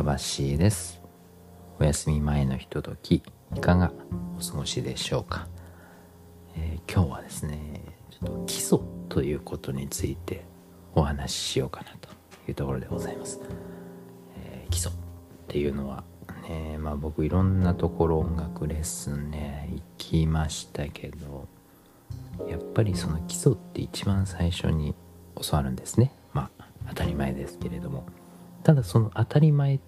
かばしです。お休み前のひとときいかがお過ごしでしょうか、えー、今日はですねちょっと基礎ということについてお話ししようかなというところでございます、えー、基礎っていうのはねまあ僕いろんなところ音楽レッスンね行きましたけどやっぱりその基礎って一番最初に教わるんですね。まあ当たり前ですけれども。ただその当たり前っ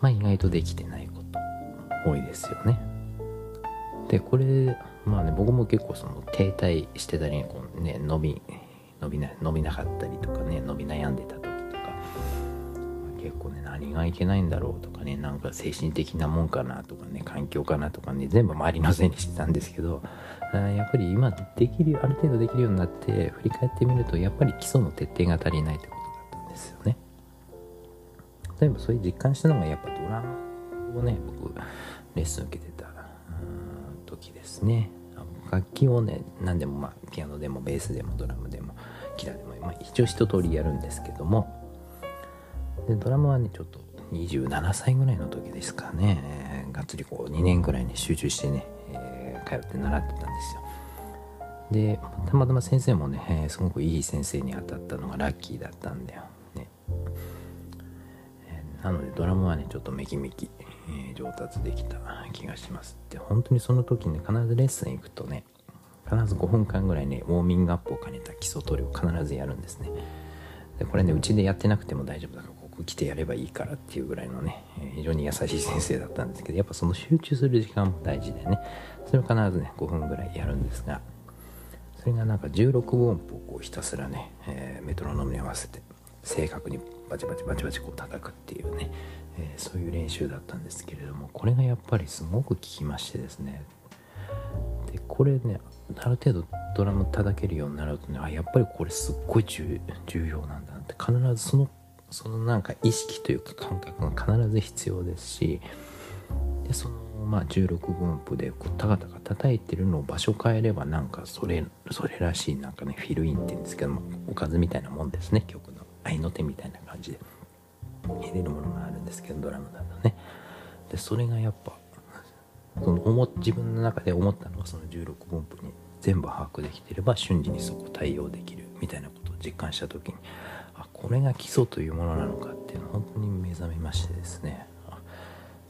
まあ意外とできてないこと多いですよね。でこれまあね僕も結構その停滞してたりこうね伸び伸びな伸びなかったりとかね伸び悩んでた時とか結構ね何がいけないんだろうとかねなんか精神的なもんかなとかね環境かなとかね全部周りのせいにしてたんですけどやっぱり今できるある程度できるようになって振り返ってみるとやっぱり基礎の徹底が足りないってことだったんですよね。例えばそういう実感したのがやっぱドラムをね僕レッスン受けてた時ですね。楽器をね何でもまあピアノでもベースでもドラムでもギターでも、まあ、一応一通りやるんですけどもでドラムはねちょっと27歳ぐらいの時ですかね。がっつりこう2年ぐらいに集中してねえ通って習ってたんですよ。でたまたま先生もね、えー、すごくいい先生に当たったのがラッキーだったんだよ、なのでドラムはねちょっとめきめき、え、上達できた気がします。で本当にその時ね必ずレッスン行くとね必ず5分間ぐらいねウォーミングアップを兼ねた基礎トレを必ずやるんですね。でこれねうちでやってなくても大丈夫だからここ来てやればいいからっていうぐらいのね非常に優しい先生だったんですけどやっぱその集中する時間も大事でね。それを必ずね5分ぐらいやるんですがそれがなんか16音符をこうひたすらね、えー、メトロノームに合わせて正確にバチバチバチバチこう叩くっていうね、えー、そういう練習だったんですけれどもこれがやっぱりすごく効きましてですね。でこれねある程度ドラム叩けるようになるとねあやっぱりこれすっごい重要なんだなって必ずそのそのなんか意識というか感覚が必ず必要ですしでそのまあ16分音符でこうタカタカ叩いてるのを場所変えればなんかそれそれらしいなんかねフィルインって言うんですけどもおかずみたいなもんですね曲の。合いの手みたいな感じで入れるものがあるんですけどドラムだとね。でそれがやっぱその思自分の中で思ったのはその16分音符に全部把握できてれば瞬時にそこ対応できるみたいなことを実感した時にあこれが基礎というものなのかっていうの本当に目覚めましてですね。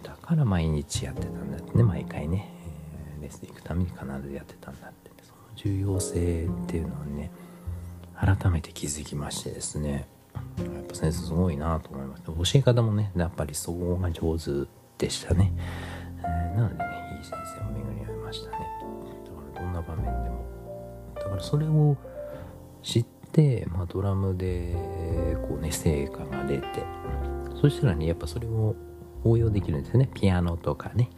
だから毎日やってたんだってね毎回ね、えー、レッスン行くために必ずやってたんだって、ね、その重要性っていうのはね改めて気づきましてですね。やっぱ先生すごいなと思いました。教え方もねやっぱりそこが上手でしたね、えー、なのでねいい先生を巡り合いましたね。だからどんな場面でも。だからそれを知って、まあ、ドラムでこうね成果が出てそしたらねやっぱそれを応用できるんですよね。ピアノとかね、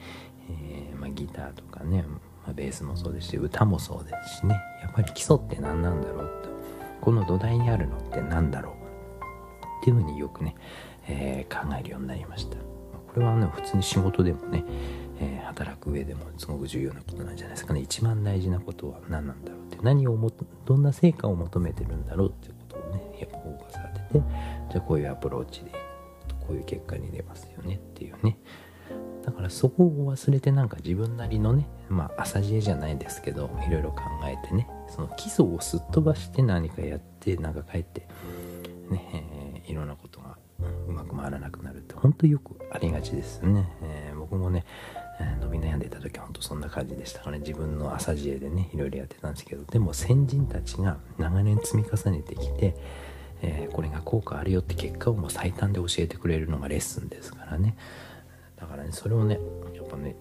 えー、まあ、ギターとかね、ま、ベースもそうですし歌もそうですしね。やっぱり基礎って何なんだろうって。この土台にあるのって何だろうっていうふうによくね、えー、考えるようになりました。これはね普通に仕事でもね、えー、働く上でもすごく重要なことなんじゃないですかね。一番大事なことは何なんだろうって何をもどんな成果を求めてるんだろうっていうことをねやっぱフォーカス当ててじゃあこういうアプローチでこういう結果に出ますよねっていうね。だからそこを忘れてなんか自分なりのねまあ朝知恵じゃないですけどいろいろ考えてねその基礎をすっ飛ばして何かやってなんか帰ってね、え、いろんなことがうまく回らなくなるって本当よくありがちですね、えー、僕もね、えー、伸び悩んでた時は本当そんな感じでしたからね。自分の朝知恵でねいろいろやってたんですけどでも先人たちが長年積み重ねてきてえー、これが効果あるよって結果をもう最短で教えてくれるのがレッスンですからね。だからねそれをねやっぱね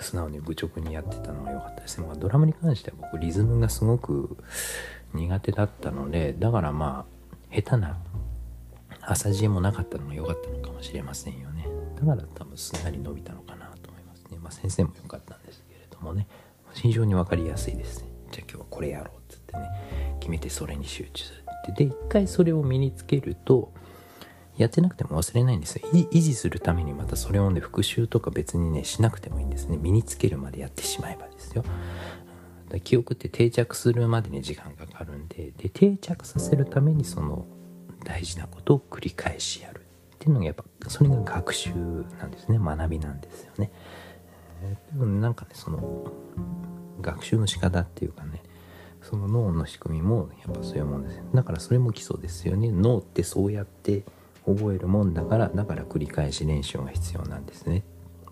素直に愚直にやってたのが良かったですね、まあ、ドラムに関しては僕リズムがすごく苦手だったのでだからまあ下手な朝知恵もなかったのが良かったのかもしれませんよね。だから多分すんなり伸びたのかなと思いますね。まあ先生も良かったんですけれどもね。非常に分かりやすいですね。じゃあ今日はこれやろうっつってね。決めてそれに集中するって。で一回それを身につけるとやってなくても忘れないんですよ。維持するためにまたそれをね復習とか別にねしなくてもいいんですね。身につけるまでやってしまえばですよ。記憶って定着するまでに時間がかかるんで。で定着させるためにその大事なことを繰り返しやる。っていうのがやっぱそれが学習なんですね。学びなんですよね。えー、でもなんかねその学習の仕方っていうかねその脳の仕組みもやっぱそういうもんですよ。だからそれも基礎ですよね。脳ってそうやって覚えるもんだからだから繰り返し練習が必要なんですね。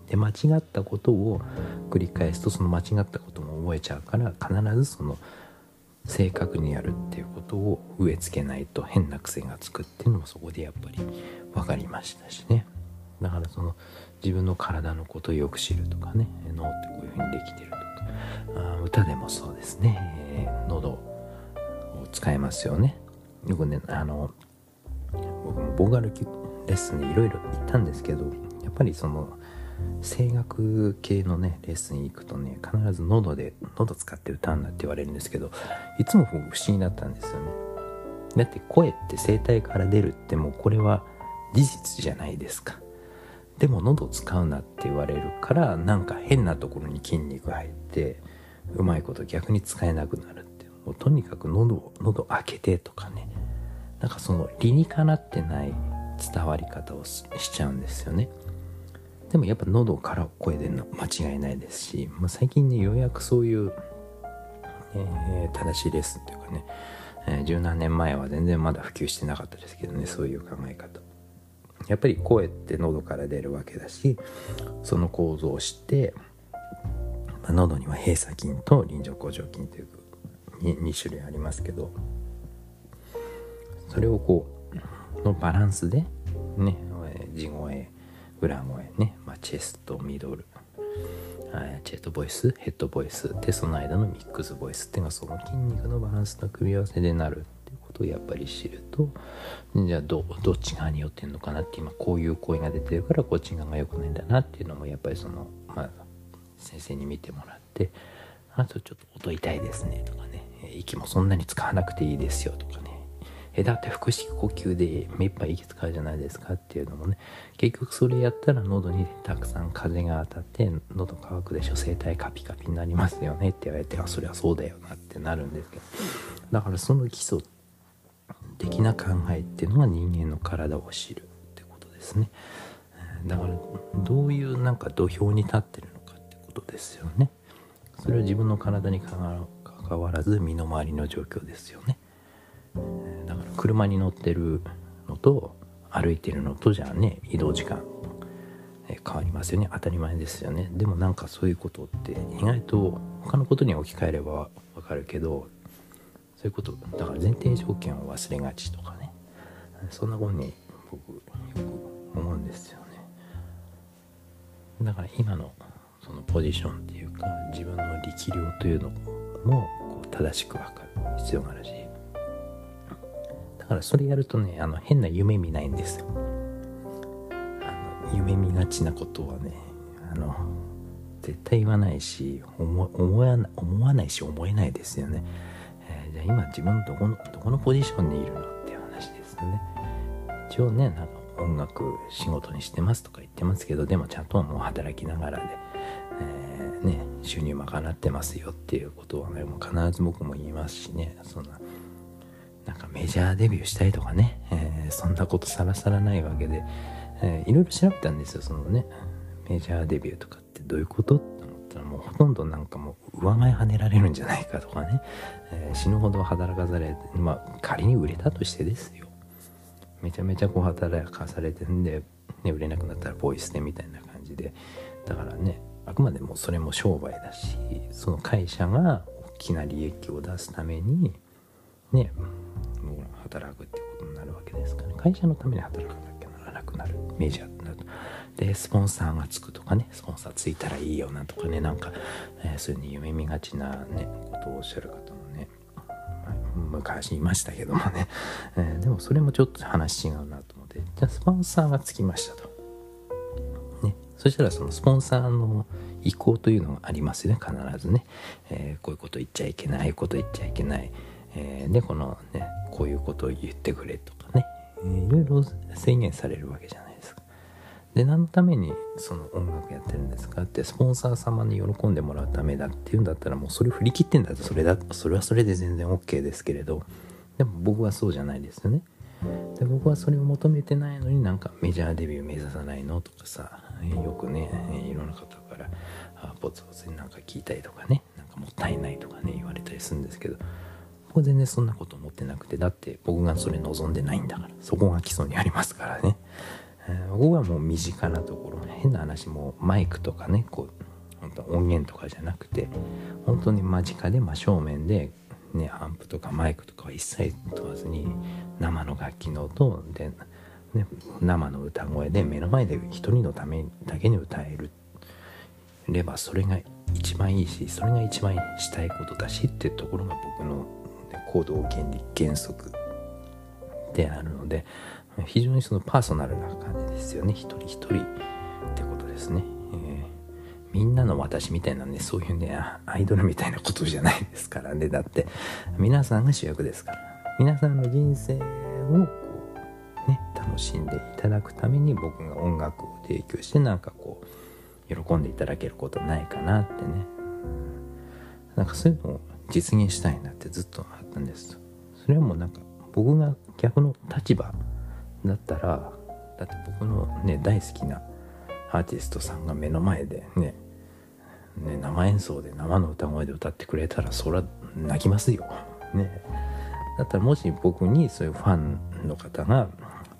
で間違ったことを繰り返すとその間違ったことも覚えちゃうから必ずその正確にやるっていうことを植え付けないと変な癖がつくっていうのもそこでやっぱり分かりましたしね。だからその自分の体のことをよく知るとかね。脳ってこういうふうにできてるとか。あ歌でもそうですね、えー、喉を使えますよね。よくねあの僕もボーカルレッスンでいろいろ行ったんですけどやっぱりその声楽系のねレッスンに行くとね必ず喉で喉使って歌うんだって言われるんですけどいつも不思議だったんですよね。だって声って声帯から出るってもうこれは事実じゃないですか。でも喉使うなって言われるからなんか変なところに筋肉入ってうまいこと逆に使えなくなるって。もうとにかく喉を喉開けてとかね。なんかその理にかなってない伝わり方をしちゃうんですよね。でもやっぱ喉から声での間違いないですし、まあ、最近ねようやくそういう、えー、正しいレッスンというかね、えー、十何年前は全然まだ普及してなかったですけどねそういう考え方。やっぱり声って喉から出るわけだしその構造を知って、まあ、喉には閉鎖筋と臨場甲状筋という 2, 2種類ありますけどそれをこうのバランスでね地声裏声ね、まあ、チェストミドル。チェストボイスヘッドボイスでその間のミックスボイスっていうのがその筋肉のバランスの組み合わせでなるっていうことをやっぱり知るとじゃあどどっち側に寄ってんのかなって今こういう声が出てるからこっち側が良くないんだなっていうのもやっぱりその、まあ、先生に見てもらってあとちょっと音痛いですねとかね。息もそんなに使わなくていいですよとかね。えだって腹式呼吸で目いっぱい息使うじゃないですかっていうのもね結局それやったら喉にたくさん風が当たって喉乾くでしょ声帯カピカピになりますよねって言われてあそれはそうだよなってなるんですけどだからその基礎的な考えっていうのが人間の体を知るってことですね。だからどういうなんか土俵に立ってるのかってことですよね。それは自分の体に関わらず身の回りの状況ですよね。車に乗ってるのと歩いてるのとじゃあね移動時間。変わりますよね。当たり前ですよね。でもなんかそういうことって意外と他のことに置き換えればわかるけどそういうことだから前提条件を忘れがちとかね。そんなことに僕よく思うんですよね。だから今のそのポジションっていうか自分の力量というのもこう正しく分かる必要があるしだからそれやるとねあの変な夢見ないんですよ。あの夢見がちなことはねあの絶対言わないし思思わ思わないし思えないですよね、えー、じゃあ今自分どこのどこのポジションにいるのっていう話ですよね。一応ねなんか音楽仕事にしてますとか言ってますけどでもちゃんともう働きながらで、えー、ね収入賄ってますよっていうことはねもう必ず僕も言いますしねそんななんかメジャーデビューしたいとかね、えー、そんなことさらさらないわけで、えー、いろいろ調べたんですよそのね。メジャーデビューとかって。どういうことって思ったらもうほとんどなんかもう上前跳ねられるんじゃないかとかね、えー、死ぬほど働かされてまあ仮に売れたとしてですよ。めちゃめちゃこう働かされてんで、ね、売れなくなったらポイ捨てみたいな感じで。だからねあくまでもそれも商売だしその会社が大きな利益を出すためにね働くってことになるわけですから、ね、会社のために働かなきゃならなくなる。メジャーになる。とでスポンサーがつくとかね。スポンサーついたらいいよなとかね。なんか、えー、そういうに夢見がちなねことをおっしゃる方もね、まあ、昔いましたけどもね、えー、でもそれもちょっと話違うなと思って。じゃあスポンサーがつきましたと。ね。そしたらそのスポンサーの意向というのがありますよね。必ずね、えー、こういうこと言っちゃいけないああいうこと言っちゃいけない。えー、でこのねこういうことを言ってくれとかね、えー、いろいろ制限されるわけじゃないですか。で何のためにその音楽やってるんですか？ってスポンサー様に喜んでもらうためだっていうんだったらもうそれ振り切ってんだとそれだそれはそれで全然 OK ですけれど。でも僕はそうじゃないですよね。で僕はそれを求めてないのになんかメジャーデビュー目指さないのとかさよくねいろんな方からあポツポツになんか聞いたりとかねなんかもったいないとかね言われたりするんですけど。僕全然そんなこと思ってなくてだって僕がそれ望んでないんだからそこが基礎にありますからね、えー、僕はもう身近なところ変な話もマイクとかねこう本当音源とかじゃなくて本当に間近で真正面でねアンプとかマイクとかは一切問わずに生の楽器の音で、ね、生の歌声で目の前で一人のためだけに歌えるればそれが一番いいしそれが一番したいことだしっていうところが僕の行動原理原則であるので非常にそのパーソナルな感じですよね。一人一人ってことですね、えー、みんなの私みたいなねそういうねアイドルみたいなことじゃないですからね。だって皆さんが主役ですから。皆さんの人生をこうね楽しんでいただくために僕が音楽を提供してなんかこう喜んでいただけることないかなってね。なんかそういうのを実現したいなってずっとあったんですそれはもうなんか僕が逆の立場だったらだって僕のね大好きなアーティストさんが目の前でねね生演奏で生の歌声で歌ってくれたらそりゃ泣きますよ。ね。だったらもし僕にそういうファンの方が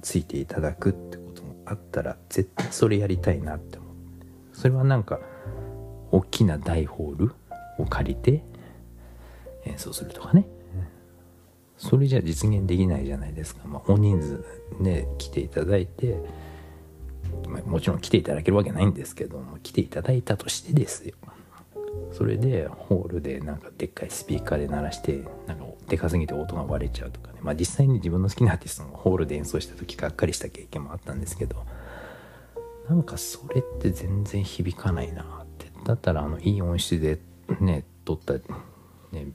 ついていただくってこともあったら絶対それやりたいなって思ってそれはなんか大きな大ホールを借りて演奏するとかね。それじゃ実現できないじゃないですか、まあ、大人数で来ていただいて、まあ、もちろん来ていただけるわけないんですけども来ていただいたとしてですよ。それでホールでなんかでっかいスピーカーで鳴らしてなんかでかすぎて音が割れちゃうとかね。まあ実際に自分の好きなアーティストのホールで演奏した時がっかりした経験もあったんですけどなんかそれって全然響かないなって。だったらあのいい音質でね撮った、ね、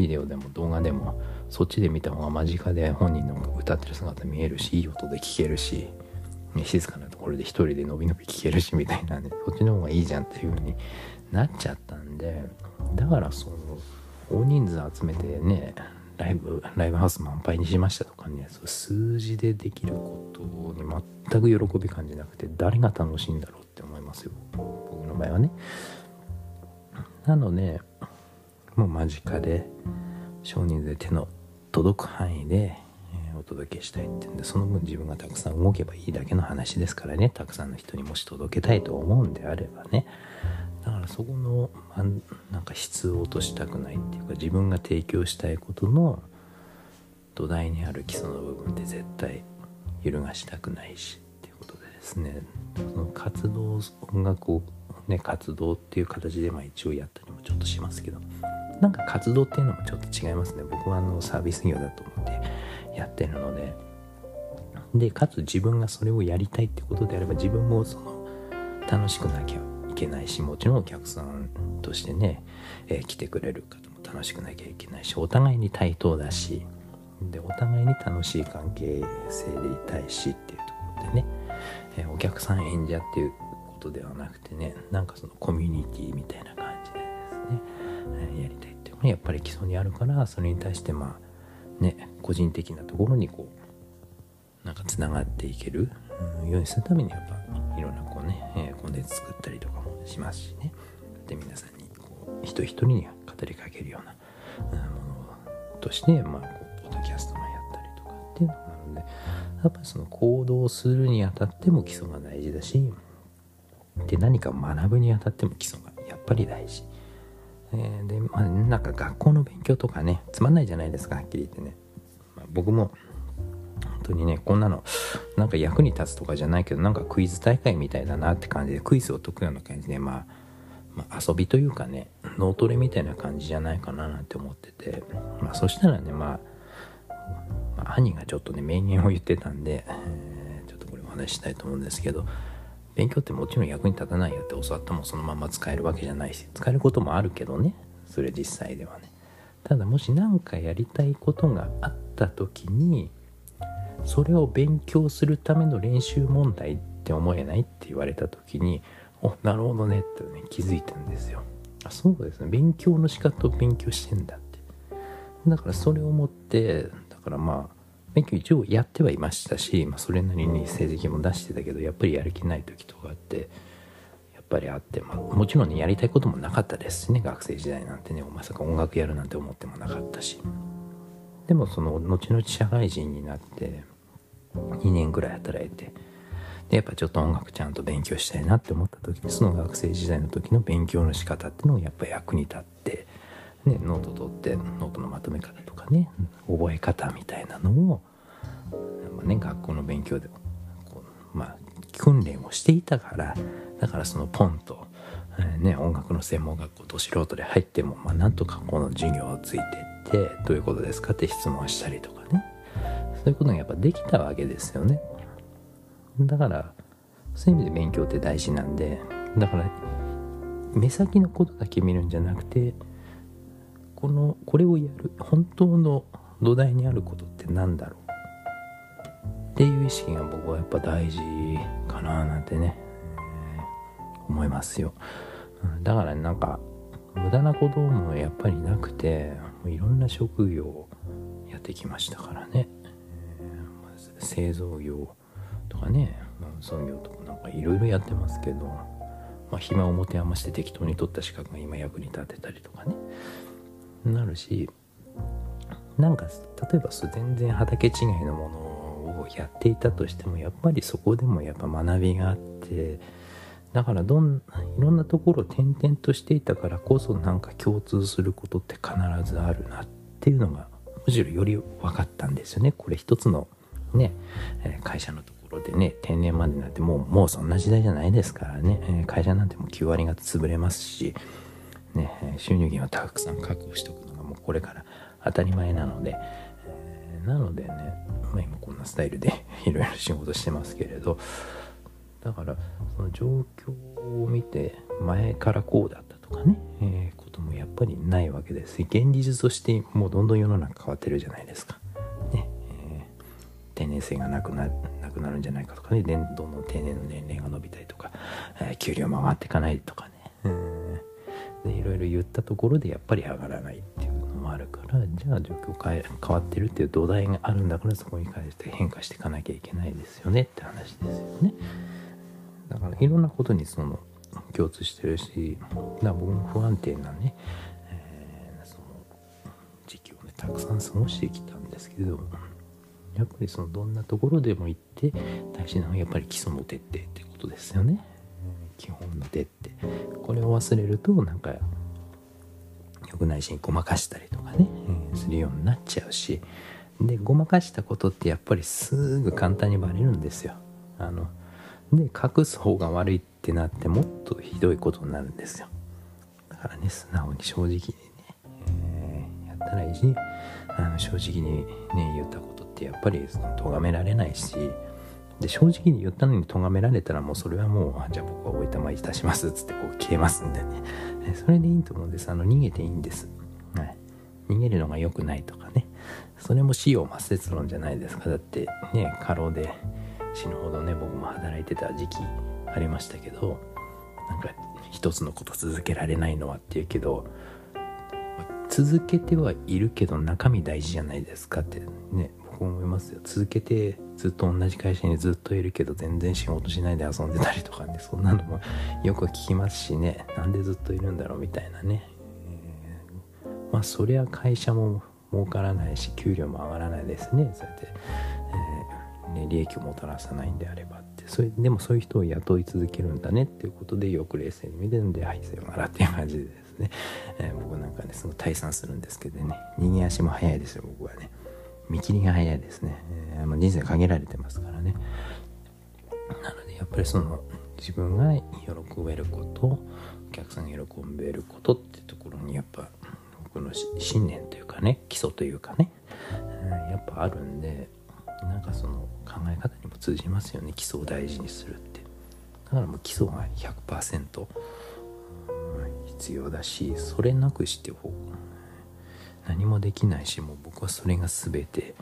ビデオでも動画でもそっちで見た方が間近で本人の歌ってる姿見えるしいい音で聴けるし、ね、静かなところで一人で伸び伸び聴けるしみたいなねそっちの方がいいじゃんっていう風になっちゃったんでだからその大人数集めてねライブライブハウス満杯にしましたとかね数字でできることに全く喜び感じなくて誰が楽しいんだろうって思いますよ。僕の場合はね。なのでもう間近で少人数で手の届く範囲で、えお届けしたいってんでその分自分がたくさん動けばいいだけの話ですからね。たくさんの人にもし届けたいと思うんであればね。だからそこの、まなんか質を落としたくないっていうか自分が提供したいことの土台にある基礎の部分って絶対揺るがしたくないしっていうことでですね。その活動音楽をね活動っていう形でまあ一応やったりもちょっとしますけど。なんか活動っていうのもちょっと違いますね。僕はあのサービス業だと思ってやってるので。でかつ自分がそれをやりたいってことであれば自分もその楽しくなきゃいけないしもちろんお客さんとしてね、えー、来てくれる方も楽しくなきゃいけないしお互いに対等だしでお互いに楽しい関係性でいたいしっていうところでね、えー、お客さん演者っていうことではなくてねなんかそのコミュニティみたいな、やっぱり基礎にあるからそれに対してまあね個人的なところにこうなんかつながっていける、ようにするためにやっぱいろんなこうね、え、コンテンツ作ったりとかもしますしねで皆さんにこう一人一人に語りかけるような、ものとしてまあこうポッドキャストもやったりとかっていうのもあるのでやっぱりその行動するにあたっても基礎が大事だしで何か学ぶにあたっても基礎がやっぱり大事。えー、で、まあ、なんか学校の勉強とかね、つまんないじゃないですか、はっきり言ってね。まあ、僕も、本当にね、こんなの、なんか役に立つとかじゃないけど、なんかクイズ大会みたいだなって感じで、クイズを解くような感じで、まあ、まあ、遊びというかね、脳トレみたいな感じじゃないかななんて思ってて、まあ、そしたらね、まあ、まあ、兄がちょっとね、名言を言ってたんで、えー、ちょっとこれお話ししたいと思うんですけど、勉強ってもちろん役に立たないよって教わったもそのまま使えるわけじゃないし使えることもあるけどねそれ実際ではね。ただもし何かやりたいことがあった時にそれを勉強するための練習問題って思えないって言われた時におなるほどねってね気づいたんですよ。あそうですね。勉強の仕方を勉強してんだって。だからそれを持ってだからまあ勉強一応やってはいましたし、まあ、それなりに成績も出してたけどやっぱりやる気ない時とかあってやっぱりあって、まあ、もちろんねやりたいこともなかったですしね学生時代なんてねまさか音楽やるなんて思ってもなかったし。でもその後々社会人になって2年ぐらい働いてでやっぱちょっと音楽ちゃんと勉強したいなって思った時にその学生時代の時の勉強の仕方っていうのがやっぱ役に立って、覚え方みたいなのを、ね、学校の勉強でこう、まあ、訓練をしていたからだからそのポンと、えー、ね、音楽の専門学校ど素人で入っても、まあ、なんとかこの授業をついてってどういうことですかって質問したりとかねそういうことがやっぱできたわけですよね。だからそういう意味で勉強って大事なんでだから目先のことだけ見るんじゃなくてこのこれをやる本当の土台にあることって何だろう？っていう意識が僕はやっぱ大事かななんてね、思いますよ。だからなんか無駄なこともやっぱりなくていろんな職業をやってきましたからね、えー、製造業とかね産業とかなんかいろいろやってますけど、まあ、暇を持て余して適当に取った資格が今役に立てたりとかね。なるしなんか例えば全然畑違いのものをやっていたとしてもやっぱりそこでもやっぱ学びがあってだからどんいろんなところを転々としていたからこそなんか共通することって必ずあるなっていうのがむしろより分かったんですよね。これ一つのね会社のところでね定年までなんてもうもうそんな時代じゃないですからね。会社なんてもう9割が潰れますし、ね、収入源はたくさん確保しておくのがもうこれから当たり前なので、えー、なのでね、まあ、今こんなスタイルで いろいろ仕事してますけれど。だからその状況を見て前からこうだったとかね、えー、こともやっぱりないわけです。現実としてもうどんどん世の中変わってるじゃないですか。ねえー、定年制がなくななくなるんじゃないかとかね。どんどん定年の年齢が伸びたりとか、えー、給料回っていかないとかね、えー、でいろいろ言ったところでやっぱり上がらないっていう。もあるからじゃあ状況変え変わってるっていう土台があるんだからそこに関して変化していかなきゃいけないですよねって話ですよね。だからいろんなことにその共通してるしだから僕も不安定なね、えー、その時期をねたくさん過ごしてきたんですけどやっぱりそのどんなところでも行って大事なのはやっぱり基礎の徹底ってことですよね。基本の徹底これを忘れるとなんか良くないしごまかしたりとかね、えー、するようになっちゃうしでごまかしたことってやっぱりすぐ簡単にバレるんですよ。あので隠す方が悪いってなってもっとひどいことになるんですよ。だからね素直に正直にね、えー、やったらいいしあの正直にね言ったことってやっぱり咎められないしで正直に言ったのに咎められたらもうそれはもうじゃあ僕はおいたまいたしますっつってこう消えますんでねそれでいいと思うんです。あの逃げていいんです、はい、逃げるのが良くないとかね。それも死を抹殺論じゃないですか。だってね過労で死ぬほどね僕も働いてた時期ありましたけどなんか一つのこと続けられないのはっていうけど続けてはいるけど中身大事じゃないですかってね僕思いますよ。続けてずっと同じ会社にずっといるけど全然仕事しないで遊んでたりとかね。そんなのもよく聞きますしね。なんでずっといるんだろうみたいなね、えー、まあそりゃ会社も儲からないし給料も上がらないですね。そうやって、えーね、利益をもたらさないんであればって。それでもそういう人を雇い続けるんだねっていうことでよく冷静に見てるんではいさよならっていう感じでですね、えー、僕なんかねすごい退散するんですけどね。逃げ足も早いですよ僕はね。見切りが早いですね、えー、まあ、人生限られてますからね。なのでやっぱりその自分が喜べることお客さんが喜べることってところにやっぱ僕の信念というかね基礎というかね、えー、やっぱあるんでなんかその考え方にも通じますよね。基礎を大事にするって。だからもう基礎が100%必要だしそれなくして何もできないしもう僕はそれが全て、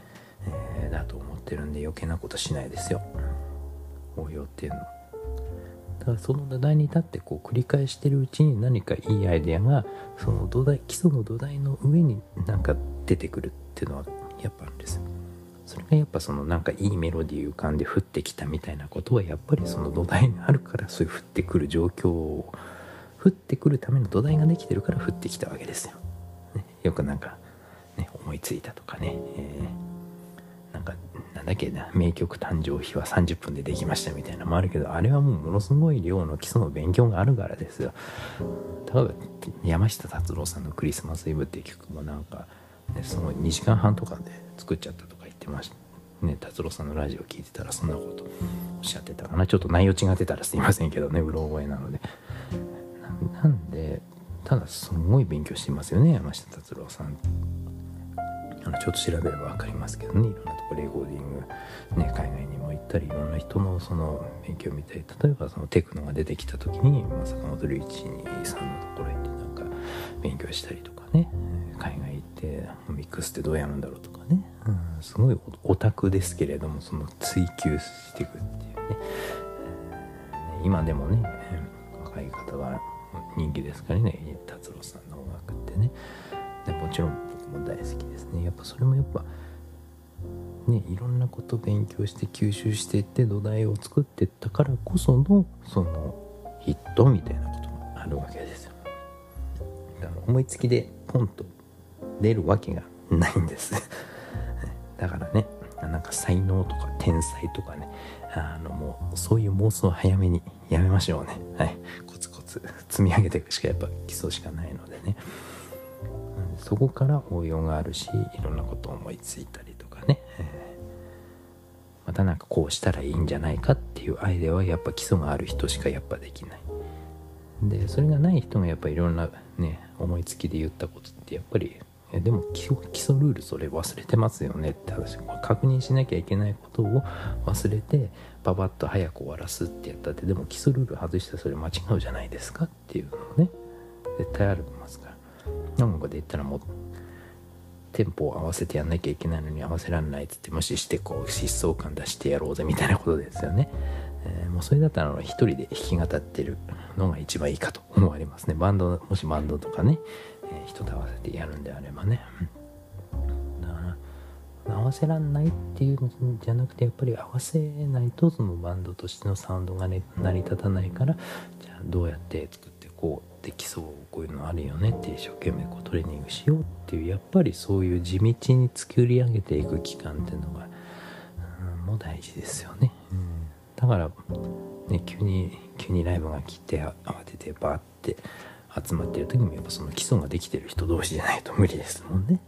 えー、だと思ってるんで余計なことしないですよ。応用っていうのは。だからその土台に立ってこう繰り返してるうちに何かいいアイデアがその土台基礎の土台の上になんか出てくるっていうのはやっぱあるんですよ。それがやっぱそのなんかいいメロディー浮かんで降ってきたみたいなことはやっぱりその土台があるからそういう降ってくる状況を降ってくるための土台ができてるから降ってきたわけですよ。よくなんか、ね、思いついたとかね、えー、なんかなんだっけな名曲誕生日は30分でできましたみたいなのもあるけどあれはもうものすごい量の基礎の勉強があるからですよ。例えば山下達郎さんの「クリスマスイブ」っていう曲もなんか、ね、その2時間半とかで作っちゃったとか言ってました。ね、達郎さんのラジオ聞いてたらそんなことおっしゃってたかなちょっと内容違ってたらすいませんけどねうろ覚えなのでなんでただすごい勉強してますよね山下達郎さん。あのちょっと調べれば分かりますけどねいろんなとこレコーディング、ね、海外にも行ったりいろんな人のその勉強を見たり例えばそのテクノが出てきた時に、まあ、坂本龍一さんのところへ行ってなんか勉強したりとかね海外行ってミックスってどうやるんだろうとかね、うん、すごいオタクですけれどもその追求していくっていうね今でもね若い方は人気ですからね。達郎さんの音楽ってね。でもちろん僕も大好きですね。やっぱそれもやっぱねいろんなこと勉強して吸収していって土台を作っていったからこそのそのヒットみたいなこともあるわけですよ。だから思いつきでポンと出るわけがないんです。だからねなんか才能とか天才とかねあのもうそういう妄想早めにやめましょうね。はい。コツ 積み上げていくしかやっぱ基礎しかないのでね。そこから応用があるしいろんなことを思いついたりとかね、またなんかこうしたらいいんじゃないかっていうアイデアはやっぱ基礎がある人しかやっぱできない。でそれがない人がやっぱいろんなね思いつきで言ったことってやっぱりでも基礎ルールそれ忘れてますよねって話。確認しなきゃいけないことを忘れてパパッと早く終わらすってやったってでも基礎ルール外してそれ間違うじゃないですかっていうのをね絶対あると思いますから。音楽で言ったらもうテンポを合わせてやんなきゃいけないのに合わせらんないっつって無視してこう疾走感出してやろうぜみたいなことですよね、えー、もうそれだったら一人で弾き語ってるのが一番いいかと思われますね。バンドもしバンドとかねえ人と合わせてやるんであればね、だから合わせらんないっていうんじゃなくてやっぱり合わせないとそのバンドとしてのサウンドがね成り立たないからじゃあどうやって作ってこうできそうこういうのあるよねって一生懸命こうトレーニングしようっていうやっぱりそういう地道に作り上げていく期間っていうのが、うん、もう大事ですよね、だからね急に急にライブが来て慌ててバーって集まってる時もやっぱその基礎ができてる人同士じゃないと無理ですもんね。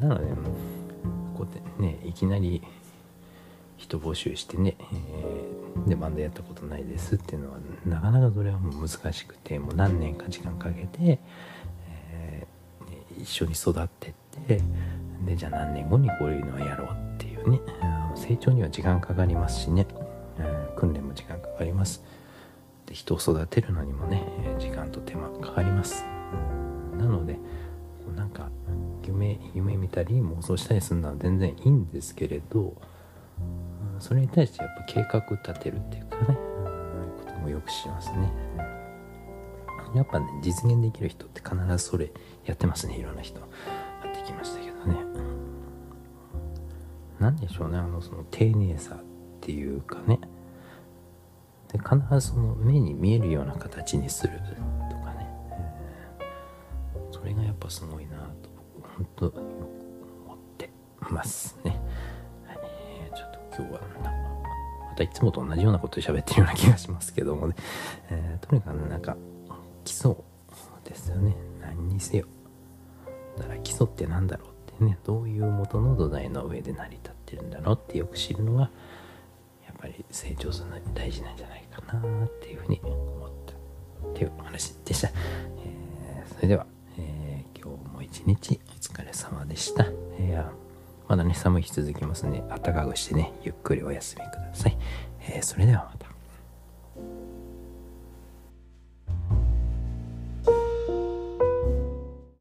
なのでこうやってねいきなり人募集してね、えー、でバンドやったことないですっていうのはなかなかそれはもう難しくてもう何年か時間かけて、えー、ね、一緒に育ってってでじゃあ何年後にこういうのをやろうっていうね成長には時間かかりますしね、訓練も時間かかります。で人を育てるのにもね時間と手間かかります。なのでなんか夢夢見たり妄想したりするのは全然いいんですけれどそれに対してやっぱ計画立てるっていうかねういうこともよくしますね。やっぱね実現できる人って必ずそれやってますねいろんな人。やってきましたけどね。何でしょうねあのその丁寧さっていうかね。で必ずその目に見えるような形にするとかね、えー、それがやっぱすごいなと本当思ってますね、はい、ちょっと今日はまたいつもと同じようなことで喋ってるような気がしますけどもね、えー、とにかくなんか基礎ですよね。何にせよ。だから基礎って何だろうってね。どういう元の土台の上で成り立ってるんだろうってよく知るのが成長するのに大事なんじゃないかなっていうふうに思ったっていうお話でした、えー、それでは、えー、今日も一日お疲れ様でした、えー、まだね寒い日続きますので暖かくしてねゆっくりお休みください、えそれではまた。